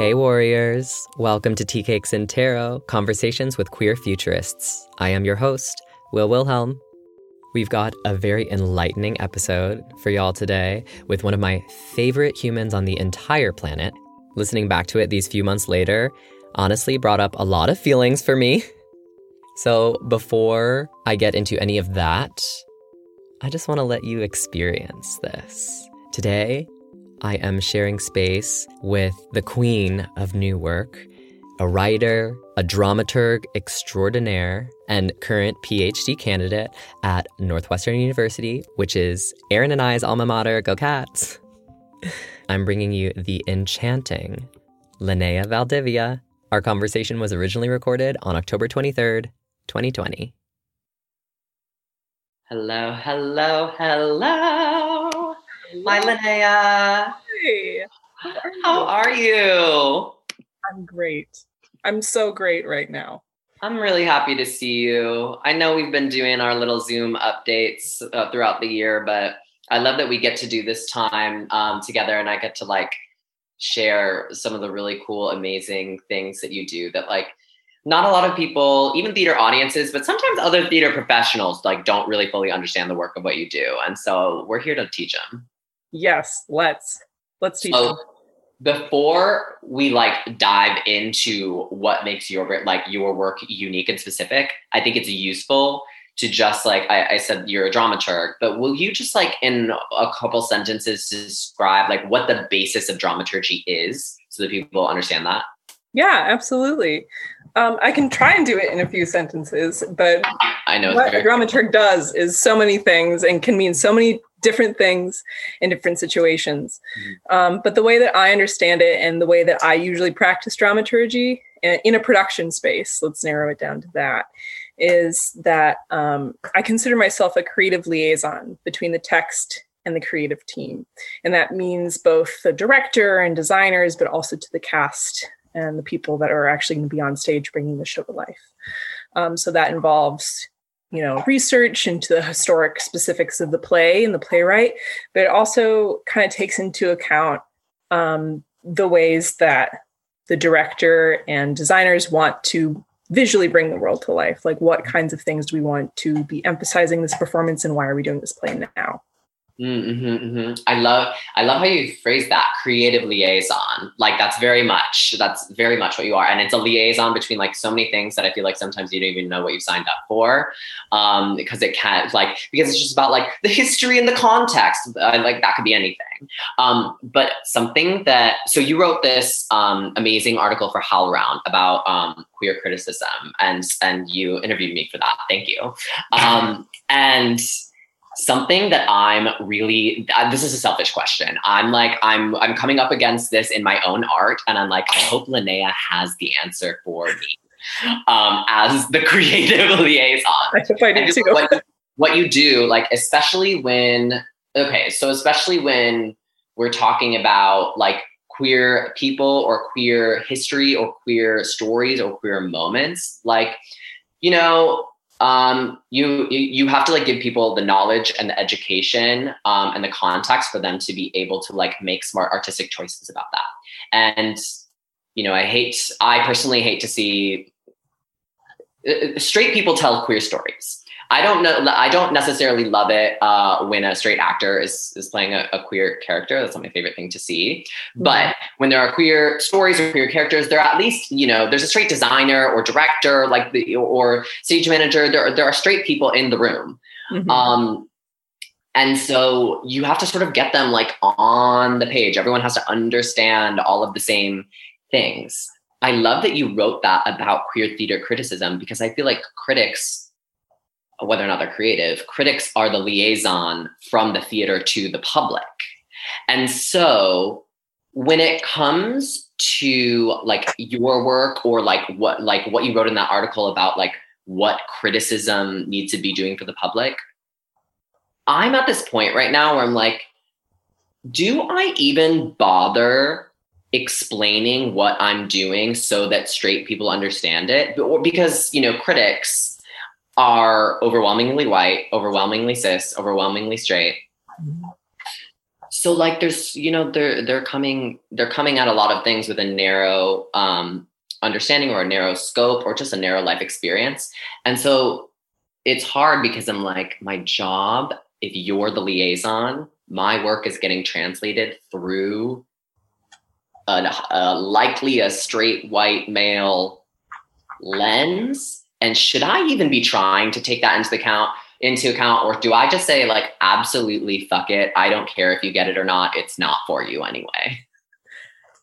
Hey, warriors. Welcome to Tea Cakes and Tarot Conversations with Queer Futurists. I am your host, Will Wilhelm. We've got a very enlightening episode for y'all today with one of my favorite humans on the entire planet. Listening back to it these few months later honestly brought up a lot of feelings for me. So, before I get into any of that, I just want to let you experience this. Today, I am sharing space with the queen of new work, a writer, a dramaturg extraordinaire, and current PhD candidate at Northwestern University, which is Aaron and I's alma mater. Go Cats! I'm bringing you the enchanting Linnea Valdivia. Our conversation was originally recorded on October 23rd, 2020. Hello, hello, hello. Hi, Linnea. Hey, How are you? I'm great. I'm so great right now. I'm really happy to see you. I know we've been doing our little Zoom updates uh, throughout the year, but I love that we get to do this time um, together and I get to like share some of the really cool, amazing things that you do that like not a lot of people, even theater audiences, but sometimes other theater professionals like don't really fully understand the work of what you do. And so we're here to teach them. Yes, let's let's teach. So before we like dive into what makes your like your work unique and specific, I think it's useful to just like I, I said you're a dramaturg, but will you just like in a couple sentences describe like what the basis of dramaturgy is so that people understand that? Yeah, absolutely. Um, I can try and do it in a few sentences, but I know what a dramaturg does is so many things and can mean so many different things in different situations. Um, but the way that I understand it and the way that I usually practice dramaturgy uh, in a production space, let's narrow it down to that, is that um, I consider myself a creative liaison between the text and the creative team. And that means both the director and designers, but also to the cast and the people that are actually going to be on stage bringing the show to life. Um, so that involves, you know, research into the historic specifics of the play and the playwright, but it also kind of takes into account um, the ways that the director and designers want to visually bring the world to life. Like, what kinds of things do we want to be emphasizing this performance, and why are we doing this play now? Mm-hmm, hmm I love I love how you phrase that creative liaison. Like that's very much that's very much what you are, and it's a liaison between like so many things that I feel like sometimes you don't even know what you signed up for, um, because it can't like because it's just about like the history and the context. Uh, like that could be anything. Um, but something that so you wrote this um, amazing article for HowlRound about um, queer criticism, and and you interviewed me for that. Thank you. Um, and something that i'm really uh, this is a selfish question i'm like i'm i'm coming up against this in my own art and i'm like i hope linnea has the answer for me um, as the creative liaison I hope I do too. what, what you do like especially when okay so especially when we're talking about like queer people or queer history or queer stories or queer moments like you know um, you you have to like give people the knowledge and the education um, and the context for them to be able to like make smart artistic choices about that. And you know i hate i personally hate to see uh, straight people tell queer stories i don't know i don't necessarily love it uh, when a straight actor is is playing a, a queer character. That's not my favorite thing to see. But when there are queer stories or queer characters there are at least you know there's a straight designer or director like the or stage manager. There, there are straight people in the room. Mhm. um and so you have to sort of get them like on the page. Everyone has to understand all of the same things. I love that you wrote that about queer theater criticism because i feel like critics whether or not they're creative critics are the liaison from the theater to the public. And so when it comes to like your work or like what like what you wrote in that article about like what criticism needs to be doing for the public i'm at this point right now where i'm like do i even bother explaining what i'm doing so that straight people understand it? Because you know critics are overwhelmingly white overwhelmingly cis overwhelmingly straight. So like there's you know they're they're coming they're coming at a lot of things with a narrow um understanding or a narrow scope or just a narrow life experience. And so it's hard because i'm like my job if you're the liaison my work is getting translated through a, a likely a straight white male lens and should i even be trying to take that into account into account? Or do i just say like absolutely fuck it. I don't care if you get it or not. It's not for you anyway.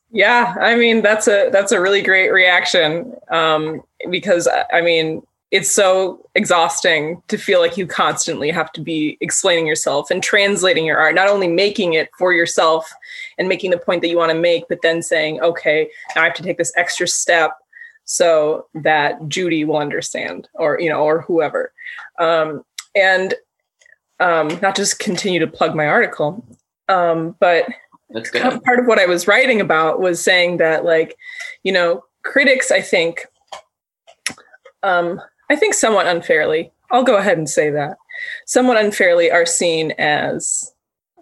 Yeah i mean that's a that's a really great reaction um because i mean it's so exhausting to feel like you constantly have to be explaining yourself and translating your art, not only making it for yourself and making the point that you want to make, but then saying, okay, now I have to take this extra step so that Judy will understand or, you know, or whoever. Um, and um, not just continue to plug my article, um, but part of what I was writing about was saying that, like, you know, critics, I think, um, I think somewhat unfairly, I'll go ahead and say that, somewhat unfairly are seen as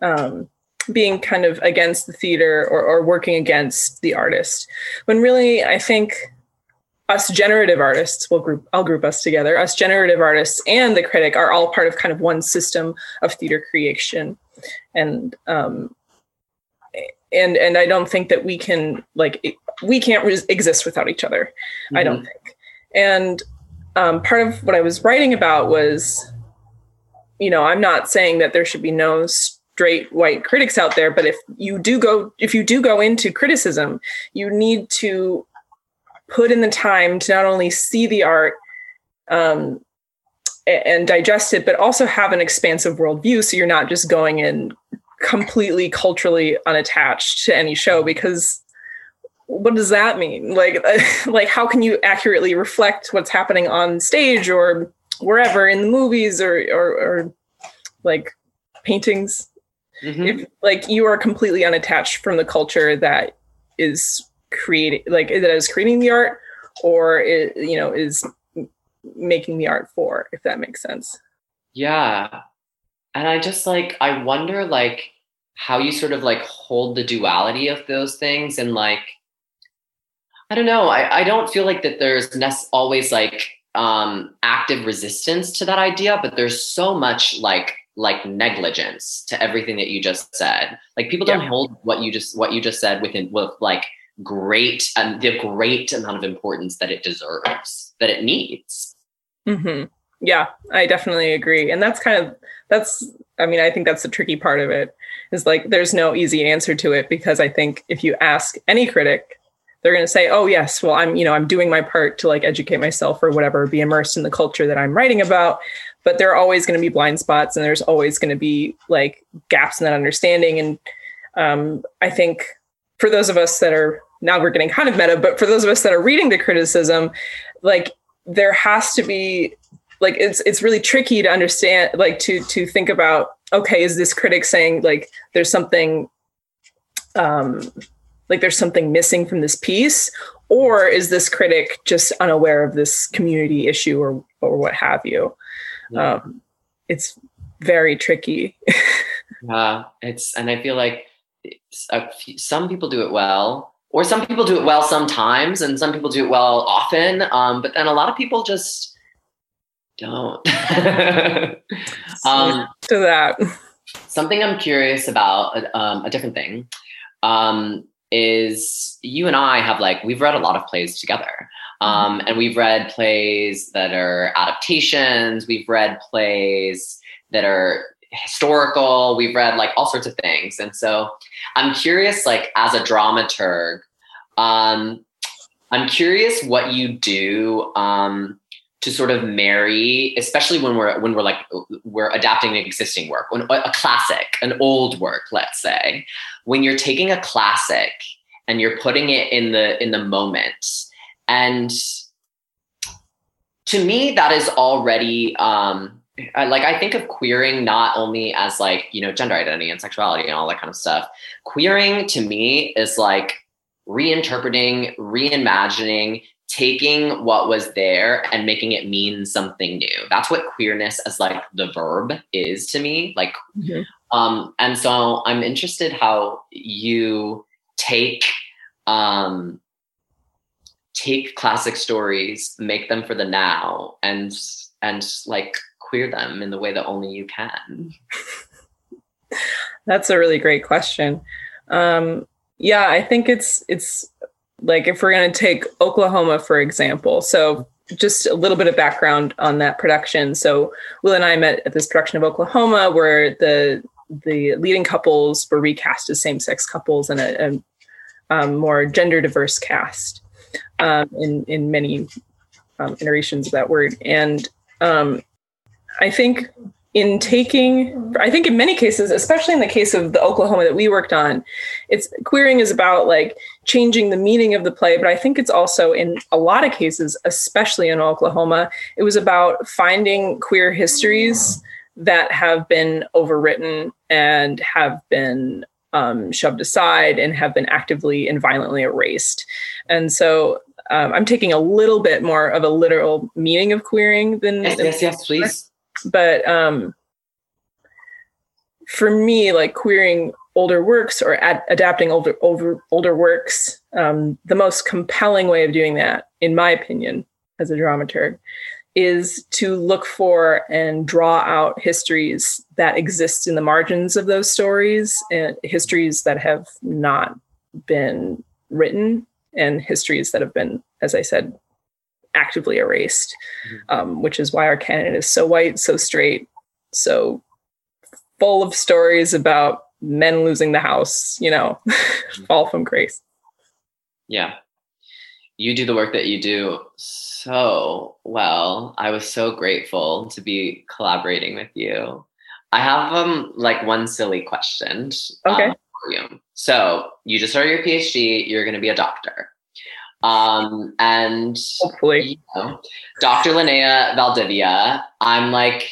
um, being kind of against the theater or, or working against the artist. When really, I think us generative artists will group i'll group us together us generative artists and the critic are all part of kind of one system of theater creation and um and and i don't think that we can like we can't re- exist without each other mm-hmm. i don't mm-hmm. think and um, part of what I was writing about was, you know, I'm not saying that there should be no straight white critics out there, but if you do go, if you do go into criticism, you need to put in the time to not only see the art um, and digest it, but also have an expansive worldview. So you're not just going in completely culturally unattached to any show because what does that mean like like how can you accurately reflect what's happening on stage or wherever in the movies or or, or like paintings mm-hmm. if like you are completely unattached from the culture that is creating like that is creating the art or it, you know is making the art for if that makes sense yeah and i just like i wonder like how you sort of like hold the duality of those things and like I don't know. I, I don't feel like that there's nec- always like um, active resistance to that idea, but there's so much like like negligence to everything that you just said. Like people don't hold what you just what you just said within with like great and um, the great amount of importance that it deserves, that it needs. Mm-hmm. Yeah, I definitely agree, and that's kind of that's. I mean, I think that's the tricky part of it. Is like there's no easy answer to it because I think if you ask any critic they're going to say oh yes well i'm you know i'm doing my part to like educate myself or whatever be immersed in the culture that i'm writing about but there are always going to be blind spots and there's always going to be like gaps in that understanding and um, i think for those of us that are now we're getting kind of meta but for those of us that are reading the criticism like there has to be like it's it's really tricky to understand like to to think about okay is this critic saying like there's something um like there's something missing from this piece? Or is this critic just unaware of this community issue or or what have you? Yeah. um, it's very tricky. Yeah it's and i feel like a, some people do it well or some people do it well sometimes and some people do it well often um, but then a lot of people just don't um, to that something i'm curious about um, a different thing um, is you and I have like we've read a lot of plays together. Mm-hmm. Um, and we've read plays that are adaptations, we've read plays that are historical, we've read like all sorts of things. And so I'm curious, like as a dramaturg, um, I'm curious what you do um, to sort of marry, especially when we're when we're like we're adapting an existing work, when, a classic, an old work, let's say, when you're taking a classic and you're putting it in the in the moment, and to me that is already um, like I think of queering not only as like you know gender identity and sexuality and all that kind of stuff. Queering to me is like reinterpreting, reimagining, taking what was there and making it mean something new. That's what queerness as like the verb is to me. Like mm-hmm. Um, and so I'm interested how you take um, take classic stories, make them for the now, and and like queer them in the way that only you can. That's a really great question. Um, yeah, I think it's it's like if we're going to take Oklahoma for example. So just a little bit of background on that production. So Will and I met at this production of Oklahoma where the the leading couples were recast as same sex couples and a, a um, more gender diverse cast um, in in many um, iterations of that word. And um, I think in taking i think in many cases especially in the case of the oklahoma that we worked on it's queering is about like changing the meaning of the play but i think it's also in a lot of cases especially in oklahoma it was about finding queer histories that have been overwritten and have been um, shoved aside and have been actively and violently erased. And so um, i'm taking a little bit more of a literal meaning of queering than yes yes, yes please but um, for me, like queering older works or ad- adapting older, older older works, um, the most compelling way of doing that, in my opinion, as a dramaturg, is to look for and draw out histories that exist in the margins of those stories and histories that have not been written and histories that have been, as I said, actively erased, mm-hmm. um, which is why our canon is so white, so straight, so full of stories about men losing the house, you know, fall from grace. Yeah. You do the work that you do so well. I was so grateful to be collaborating with you. I have um like one silly question. Okay. Um, you. So you just started your PhD, you're gonna be a doctor. Um, and hopefully, you know, Dr. Linnea Valdivia, I'm like,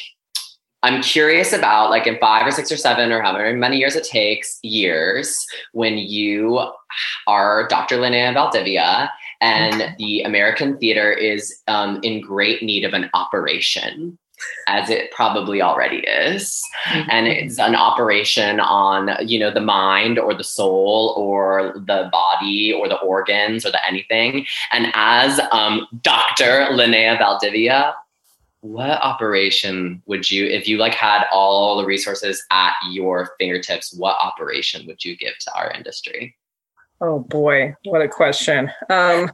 I'm curious about like in five or six or seven or however many years it takes, years, when you are Dr. Linnea Valdivia and the American theater is um, in great need of an operation as it probably already is. Mm-hmm. and it's an operation on you know the mind or the soul or the body or the organs or the anything. And as um, dr linnea valdivia what operation would you if you like had all the resources at your fingertips what operation would you give to our industry? Oh boy. What a question. Um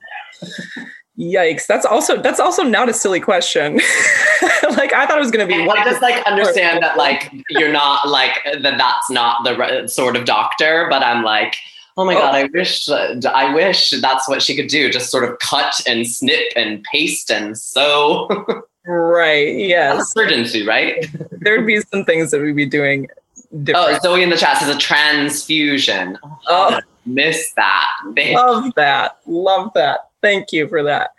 Yikes! That's also that's also not a silly question. like I thought it was going to be. What I just like understand that like you're not like that. That's not the right sort of doctor. But I'm like, oh my oh. god, I oh. wish I wish that's what she could do. Just sort of cut and snip and paste and sew. right. Yes. Urgency. Right. There'd be some things that we'd be doing. Different. Oh, Zoe in the chat says a transfusion. Oh, miss that. Love that. Love that. Thank you for that.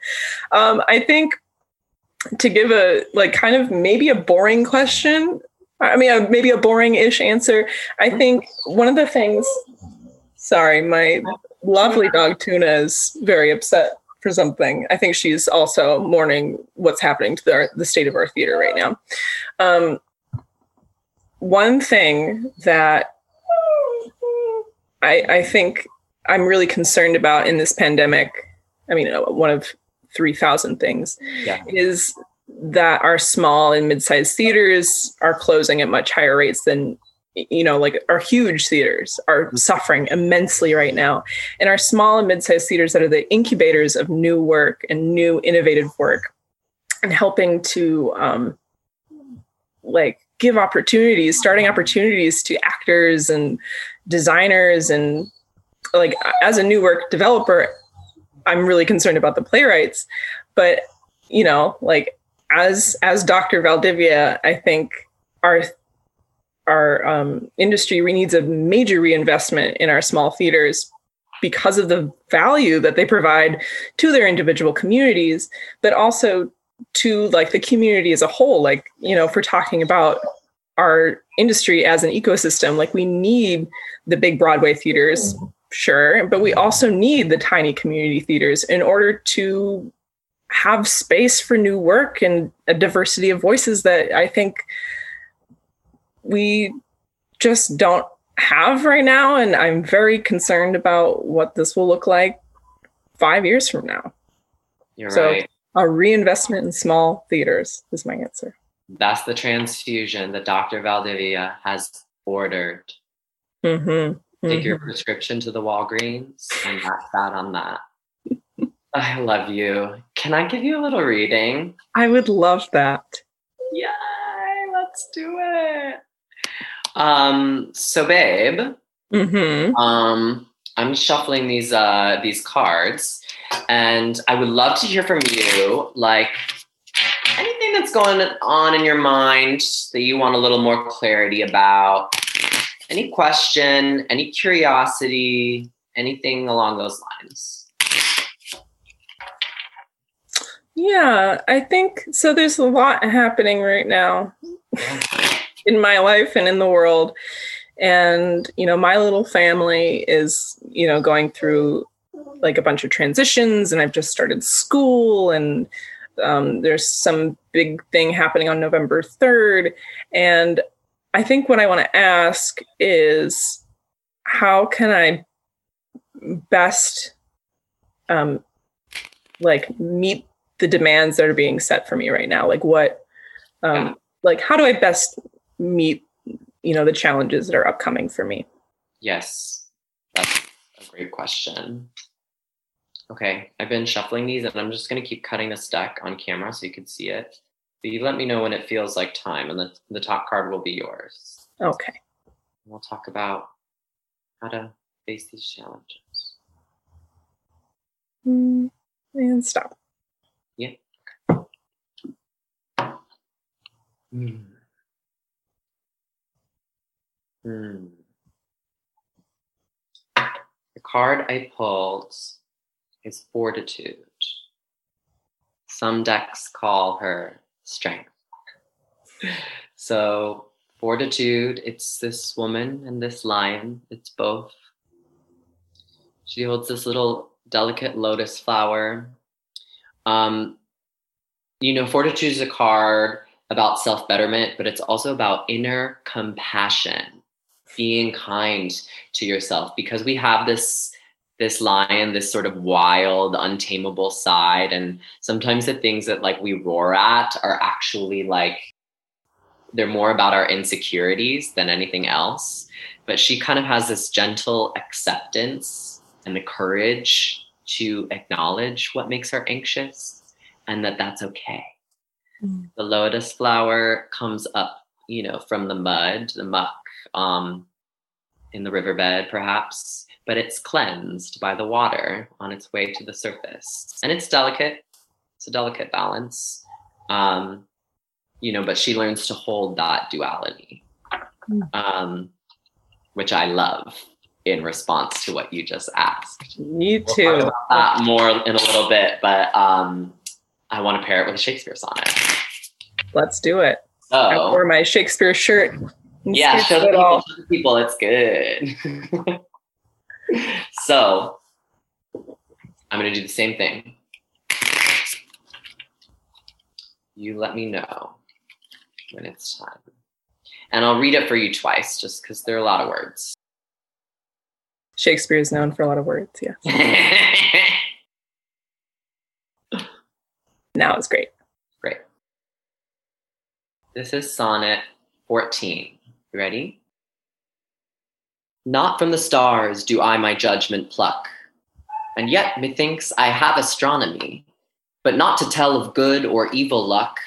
Um, I think to give a like kind of maybe a boring question. I mean, a, maybe a boring-ish answer. I think one of the things. Sorry, my lovely dog Tuna is very upset for something. I think she's also mourning what's happening to the, the state of our theater right now. Um, one thing that I, I think I'm really concerned about in this pandemic I mean, uh, one of 3,000 things, yeah. is that our small and mid-sized theaters are closing at much higher rates than you know like our huge theaters are mm-hmm. suffering immensely right now and our small and mid-sized theaters that are the incubators of new work and new innovative work and helping to um like give opportunities starting opportunities to actors and designers and like as a new work developer I'm really concerned about the playwrights. But you know, like as as Dr. Valdivia, I think our our um, industry needs a major reinvestment in our small theaters because of the value that they provide to their individual communities, but also to like the community as a whole. Like you know, if we're talking about our industry as an ecosystem, like we need the big Broadway theaters. Mm-hmm sure, but we also need the tiny community theaters in order to have space for new work and a diversity of voices that I think we just don't have right now. And I'm very concerned about what this will look like five years from now. You're So- right. A reinvestment in small theaters is my answer. That's the transfusion that Dr. Valdivia has ordered. Mm-hmm. Take your prescription to the Walgreens and that's that on that. I love you. Can I give you a little reading? I would love that. Yay, let's do it. Um, so babe, Mm-hmm. um, I'm shuffling these uh these cards and I would love to hear from you like anything that's going on in your mind that you want a little more clarity about. Any question, any curiosity, anything along those lines. Yeah, I think so. There's a lot happening right now in my life and in the world. And, you know, my little family is, you know, going through like a bunch of transitions, and I've just started school, and um, there's some big thing happening on November 3rd. And I think what I want to ask is how can I best um, like meet the demands that are being set for me right now like what um Yeah. like how do i best meet you know the challenges that are upcoming for me Yes, that's a great question. Okay, I've been shuffling these and I'm just going to keep cutting this deck on camera so you can see it. But you let me know when it feels like time, and the, the top card will be yours. okay We'll talk about how to face these challenges. Mm, and stop Hmm. Hmm. The card I pulled is Fortitude. Some decks call her Strength. So, Fortitude, it's this woman and this lion. It's both. She holds this little delicate lotus flower. Um, you know, Fortitude is a card about self betterment, but it's also about inner compassion, being kind to yourself, because we have this this lion, this sort of wild, untamable side, and sometimes the things that like we roar at are actually like they're more about our insecurities than anything else. But she kind of has this gentle acceptance and the courage to acknowledge what makes her anxious and that that's okay. The lotus flower comes up, you know, from the mud, the muck, um, in the riverbed, perhaps, but it's cleansed by the water on its way to the surface. And it's delicate. It's a delicate balance. Um, you know, but she learns to hold that duality, um, which I love in response to what you just asked. me We'll talk too about that more in a little bit, but um, I want to pair it with a Shakespeare sonnet. let's do it i wore my shakespeare shirt yeah, show the it people, all. show the people it's good. so, I'm going to do the same thing. You let me know when it's time. And I'll read it for you twice just because there are a lot of words. shakespeare is known for a lot of words yeah now it's great Great. This is sonnet 14. You ready? Not from the stars do I my judgment pluck, and yet methinks I have astronomy, but not to tell of good or evil luck,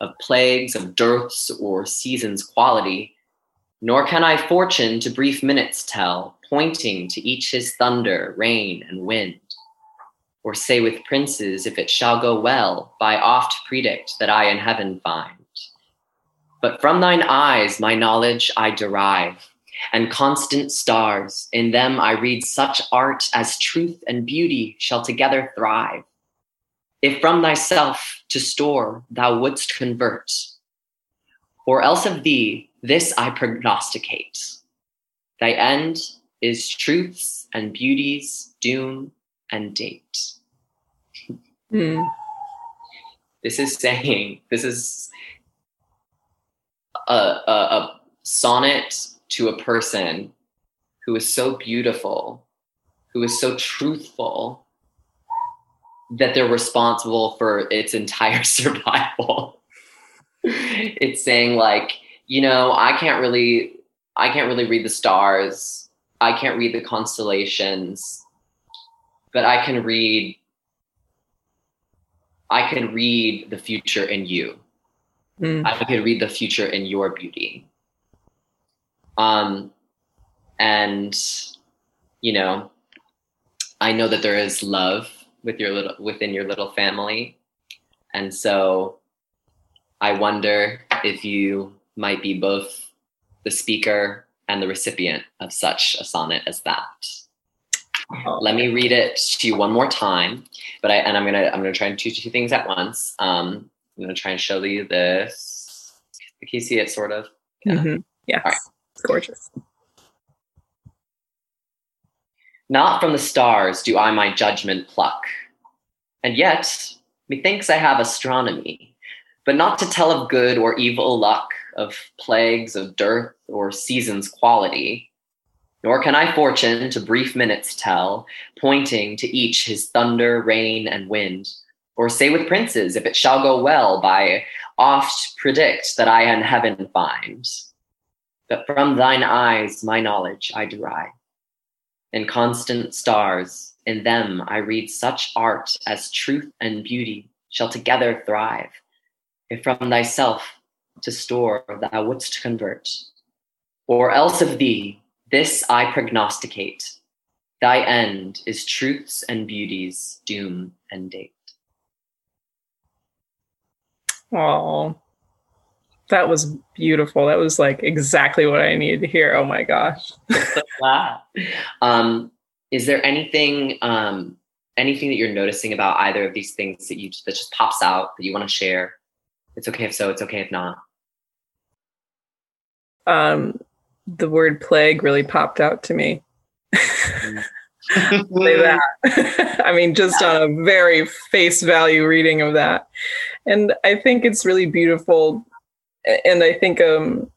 of plagues, of dearths, or seasons' quality, nor can I fortune to brief minutes tell, pointing to each his thunder, rain, and wind. Or say with princes, if it shall go well, by oft predict that I in heaven find. But from thine eyes my knowledge I derive, and constant stars, in them I read such art as truth and beauty shall together thrive. If from thyself to store thou wouldst convert, or else of thee this I prognosticate. Thy end is truth's and beauty's doom and date. Hmm. This is saying, this is a, a, a sonnet to a person who is so beautiful, who is so truthful, that they're responsible for its entire survival. it's saying like, you know, I can't really I can't really read the stars. I can't read the constellations, but I can read I can read the future in you. Mm. I can read the future in your beauty. Um, and you know, I know that there is love with your little within your little family, and so I wonder if you might be both the speaker and the recipient of such a sonnet as that. Let me read it to you one more time, but I and I'm gonna I'm gonna try and do two things at once. Um, I'm gonna try and show you this. Can you see it sort of? Yeah. Mm-hmm. Yes. Right. It's gorgeous. Not from the stars do I my judgment pluck, and yet methinks I have astronomy, but not to tell of good or evil luck, of plagues, of dearth, or seasons quality nor can I fortune to brief minutes tell, pointing to each his thunder, rain, and wind. Or say with princes, if it shall go well, by oft predict that I in heaven find. But from thine eyes my knowledge I derive. In constant stars, in them I read such art as truth and beauty shall together thrive. If from thyself to store thou wouldst convert, or else of thee this I prognosticate. Thy end is truth's and beauty's doom and date. Oh, that was beautiful. That was like exactly what I needed to hear. Oh my gosh. um, is there anything um, anything that you're noticing about either of these things that you that just pops out that you want to share? It's okay if so. It's okay if not. Um, the word plague really popped out to me. Say that. I mean, just on a very face value reading of that. And I think it's really beautiful. And I think um,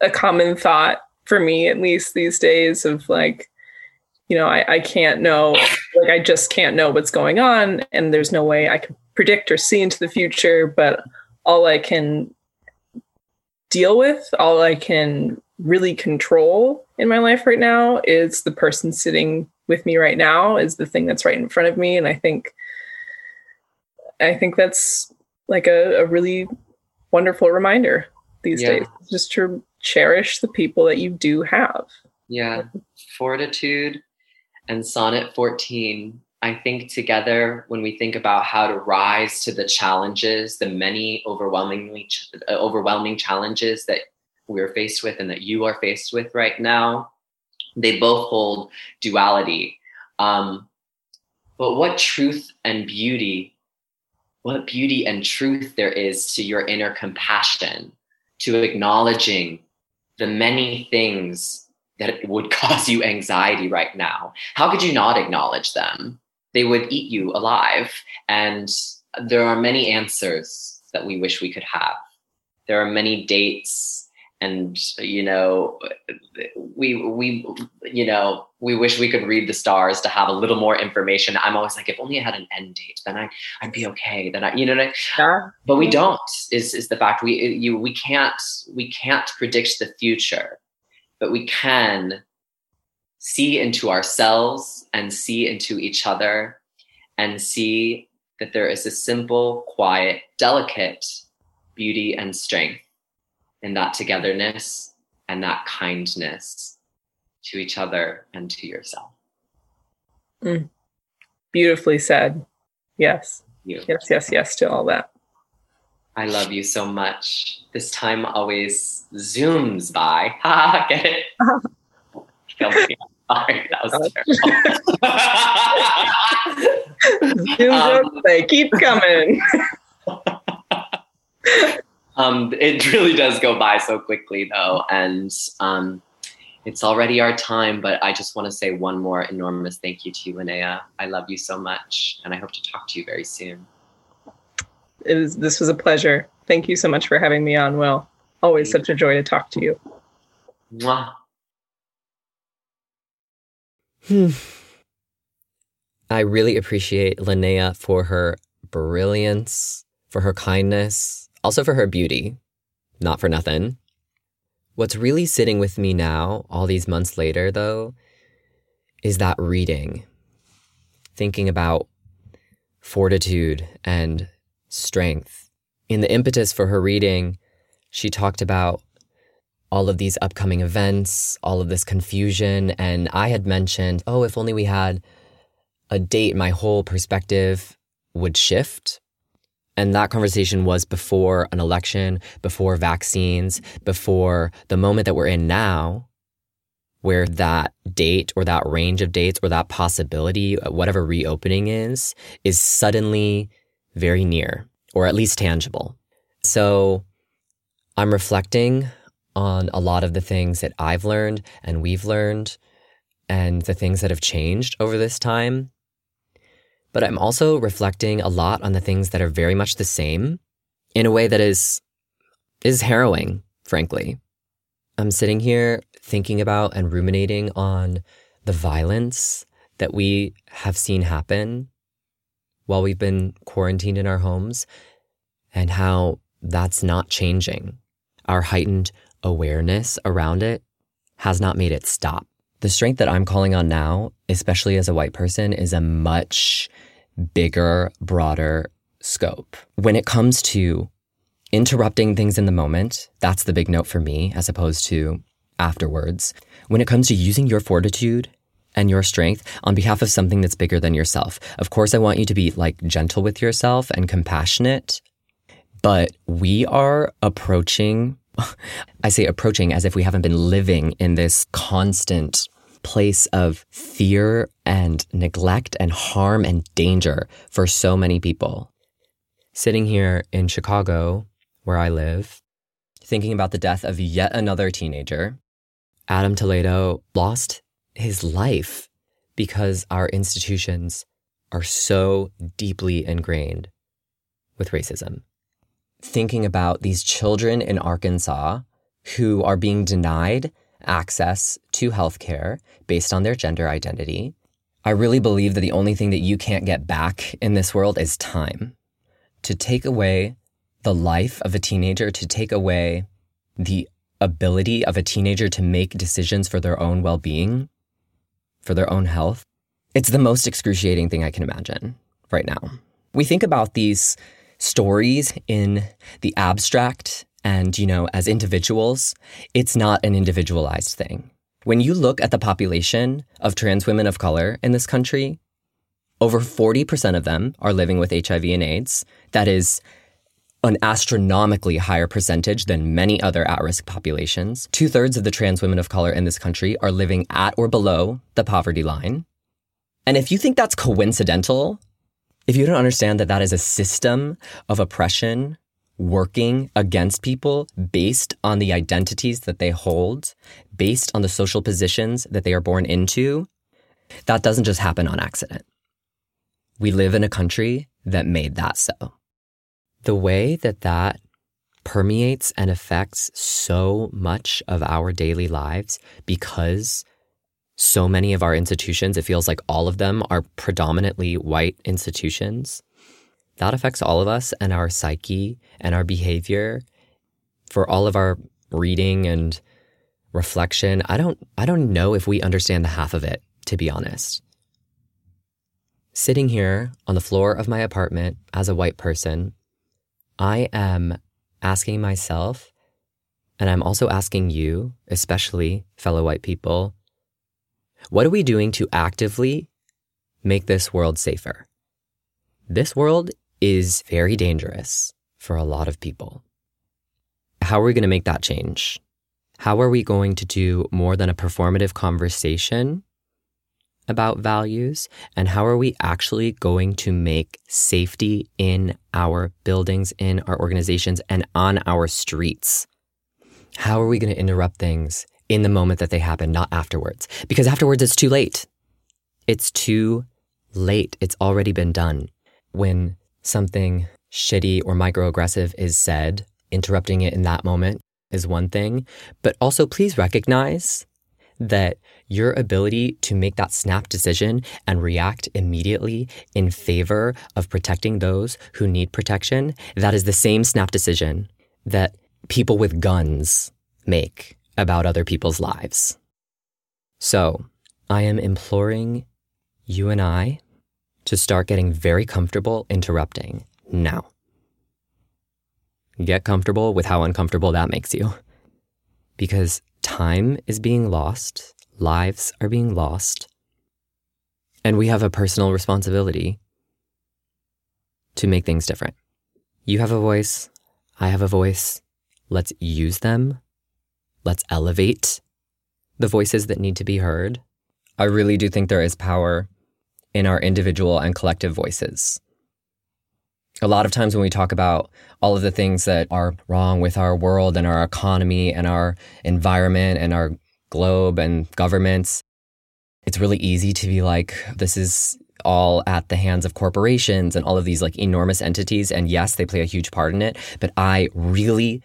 a common thought for me, at least these days, of like, you know, I, I can't know, like, I just can't know what's going on. And there's no way I can predict or see into the future. But all I can deal with, all I can really control in my life right now is the person sitting with me right now is the thing that's right in front of me and I think I think that's like a, a really wonderful reminder these yeah. days just to cherish the people that you do have. Yeah. Fortitude and sonnet 14 I think together, when we think about how to rise to the challenges, the many overwhelmingly uh, overwhelming challenges that we're faced with and that you are faced with right now, they both hold duality. Um, but what truth and beauty, what beauty and truth there is to your inner compassion, to acknowledging the many things that would cause you anxiety right now. How could you not acknowledge them? they would eat you alive. And there are many answers that we wish we could have. There are many dates and you know we we you know we wish we could read the stars to have a little more information. I'm always like if only i had an end date then i i'd be okay then i you know I, yeah. but we mm-hmm. don't is is the fact we you we can't we can't predict the future but we can see into ourselves and see into each other and see that there is a simple, quiet, delicate beauty and strength in that togetherness and that kindness to each other and to yourself. Mm. Beautifully said. Yes. You. Yes, yes, yes to all that. I love you so much. This time always zooms by. Ha, get it? Sorry, that was terrible. um, they keep coming. um, it really does go by so quickly, though, and um, it's already our time. But I just want to say one more enormous thank you to you, Linnea. I love you so much, and I hope to talk to you very soon. It was, this was a pleasure. Thank you so much for having me on, Will. Always such a joy to talk to you. Mwah. Hmm. I really appreciate Linnea for her brilliance, for her kindness, also for her beauty. Not for nothing. What's really sitting with me now, all these months later, though, is that reading. Thinking about fortitude and strength. In the impetus for her reading, she talked about all of these upcoming events, all of this confusion. And I had mentioned, oh, if only we had a date, my whole perspective would shift. And that conversation was before an election, before vaccines, before the moment that we're in now, where that date or that range of dates or that possibility, uh, whatever reopening is, is suddenly very near or at least tangible. So I'm reflecting on a lot of the things that I've learned and we've learned and the things that have changed over this time. But I'm also reflecting a lot on the things that are very much the same in a way that is is harrowing, frankly. I'm sitting here thinking about and ruminating on the violence that we have seen happen while we've been quarantined in our homes and how that's not changing. Our heightened awareness around it has not made it stop. The strength that I'm calling on now, especially as a white person, is a much bigger, broader scope. When it comes to interrupting things in the moment, that's the big note for me, as opposed to afterwards. When it comes to using your fortitude and your strength on behalf of something that's bigger than yourself. Of course, I want you to be like gentle with yourself and compassionate, but we are approaching I say approaching as if we haven't been living in this constant place of fear and neglect and harm and danger for so many people. Sitting here in Chicago, where I live, thinking about the death of yet another teenager, Adam Toledo lost his life because our institutions are so deeply ingrained with racism thinking about these children in Arkansas who are being denied access to healthcare based on their gender identity. I really believe that the only thing that you can't get back in this world is time. To take away the life of a teenager, to take away the ability of a teenager to make decisions for their own well being, for their own health, it's the most excruciating thing I can imagine right now. We think about these stories in the abstract and, you know, as individuals, it's not an individualized thing. When you look at the population of trans women of color in this country, over 40% of them are living with HIV and AIDS. That is an astronomically higher percentage than many other at risk populations. Two thirds of the trans women of color in this country are living at or below the poverty line. And if you think that's coincidental, if you don't understand that that is a system of oppression working against people based on the identities that they hold, based on the social positions that they are born into, that doesn't just happen on accident. We live in a country that made that so. The way that that permeates and affects so much of our daily lives because so many of our institutions, it feels like all of them are predominantly white institutions. That affects all of us and our psyche and our behavior for all of our reading and reflection. I don't I don't know if we understand the half of it, to be honest. Sitting here on the floor of my apartment as a white person, I am asking myself and I'm also asking you, especially fellow white people, what are we doing to actively make this world safer? This world is very dangerous for a lot of people. How are we going to make that change? How are we going to do more than a performative conversation about values? And how are we actually going to make safety in our buildings, in our organizations, and on our streets? How are we going to interrupt things in the moment that they happen, not afterwards. Because afterwards, it's too late. It's too late. It's already been done. When something shitty or microaggressive is said, interrupting it in that moment is one thing, but also please recognize that your ability to make that snap decision and react immediately in favor of protecting those who need protection, that is the same snap decision that people with guns make about other people's lives. So, I am imploring you and I to start getting very comfortable interrupting now. Get comfortable with how uncomfortable that makes you. Because time is being lost, lives are being lost, and we have a personal responsibility to make things different. You have a voice, I have a voice. Let's use them. Let's elevate the voices that need to be heard. I really do think there is power in our individual and collective voices. A lot of times when we talk about all of the things that are wrong with our world and our economy and our environment and our globe and governments, it's really easy to be like, this is all at the hands of corporations and all of these like enormous entities. And yes, they play a huge part in it. But I really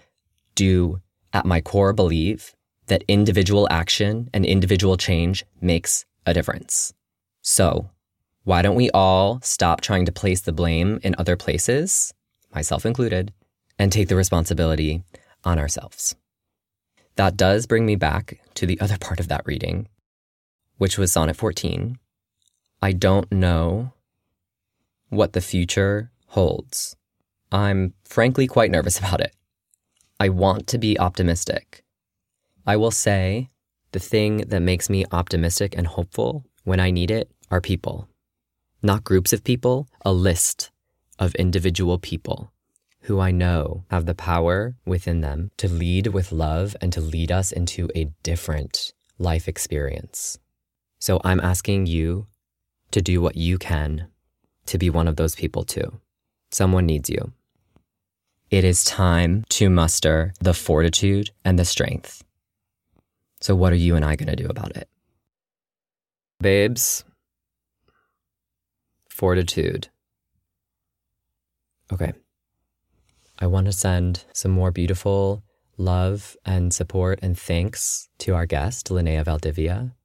do at my core believe that individual action and individual change makes a difference. So why don't we all stop trying to place the blame in other places, myself included, and take the responsibility on ourselves? That does bring me back to the other part of that reading, which was Sonnet 14. I don't know what the future holds. I'm frankly quite nervous about it. I want to be optimistic. I will say the thing that makes me optimistic and hopeful when I need it are people not groups of people, a list of individual people who I know have the power within them to lead with love and to lead us into a different life experience. So I'm asking you to do what you can to be one of those people too. Someone needs you. It is time to muster the fortitude and the strength. So, what are you and I going to do about it? Babes, fortitude. Okay. I want to send some more beautiful love and support and thanks to our guest, Linnea Valdivia.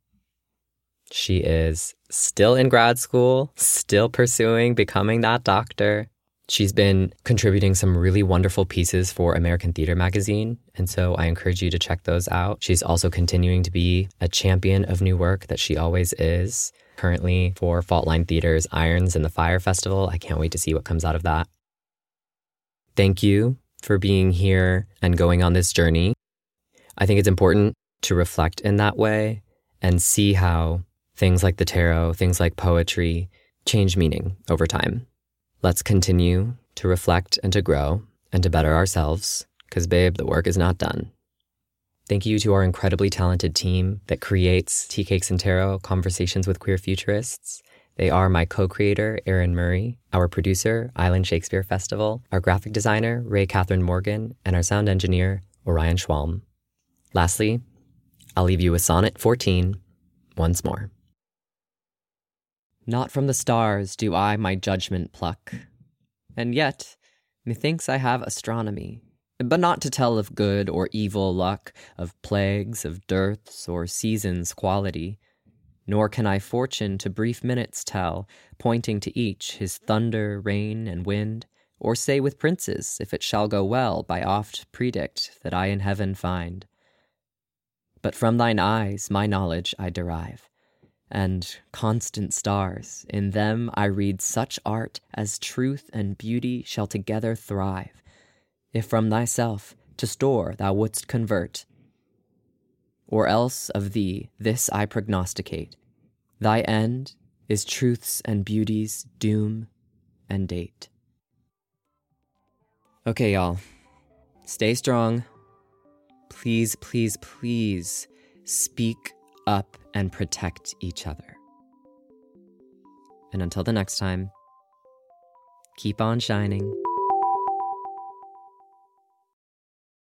She is still in grad school, still pursuing becoming that doctor. She's been contributing some really wonderful pieces for American Theater Magazine, and so I encourage you to check those out. She's also continuing to be a champion of new work that she always is currently for Fault Line Theater's Irons in the Fire Festival. I can't wait to see what comes out of that. Thank you for being here and going on this journey. I think it's important to reflect in that way and see how things like the tarot, things like poetry, change meaning over time. Let's continue to reflect and to grow and to better ourselves, because, babe, the work is not done. Thank you to our incredibly talented team that creates Tea Cakes and Tarot Conversations with Queer Futurists. They are my co creator, Erin Murray, our producer, Island Shakespeare Festival, our graphic designer, Ray Catherine Morgan, and our sound engineer, Orion Schwalm. Lastly, I'll leave you with Sonnet 14 once more. Not from the stars do I my judgment pluck, and yet methinks I have astronomy but not to tell of good or evil luck, of plagues, of dearths, or seasons' quality. Nor can I fortune to brief minutes tell, pointing to each his thunder, rain, and wind, or say with princes, if it shall go well, by oft predict that I in heaven find. But from thine eyes my knowledge I derive, and constant stars, in them I read such art as truth and beauty shall together thrive if from thyself to store thou wouldst convert. Or else of thee this I prognosticate thy end is truth's and beauty's doom and date. Okay, y'all, stay strong. Please, please, please speak up and protect each other. And until the next time, keep on shining.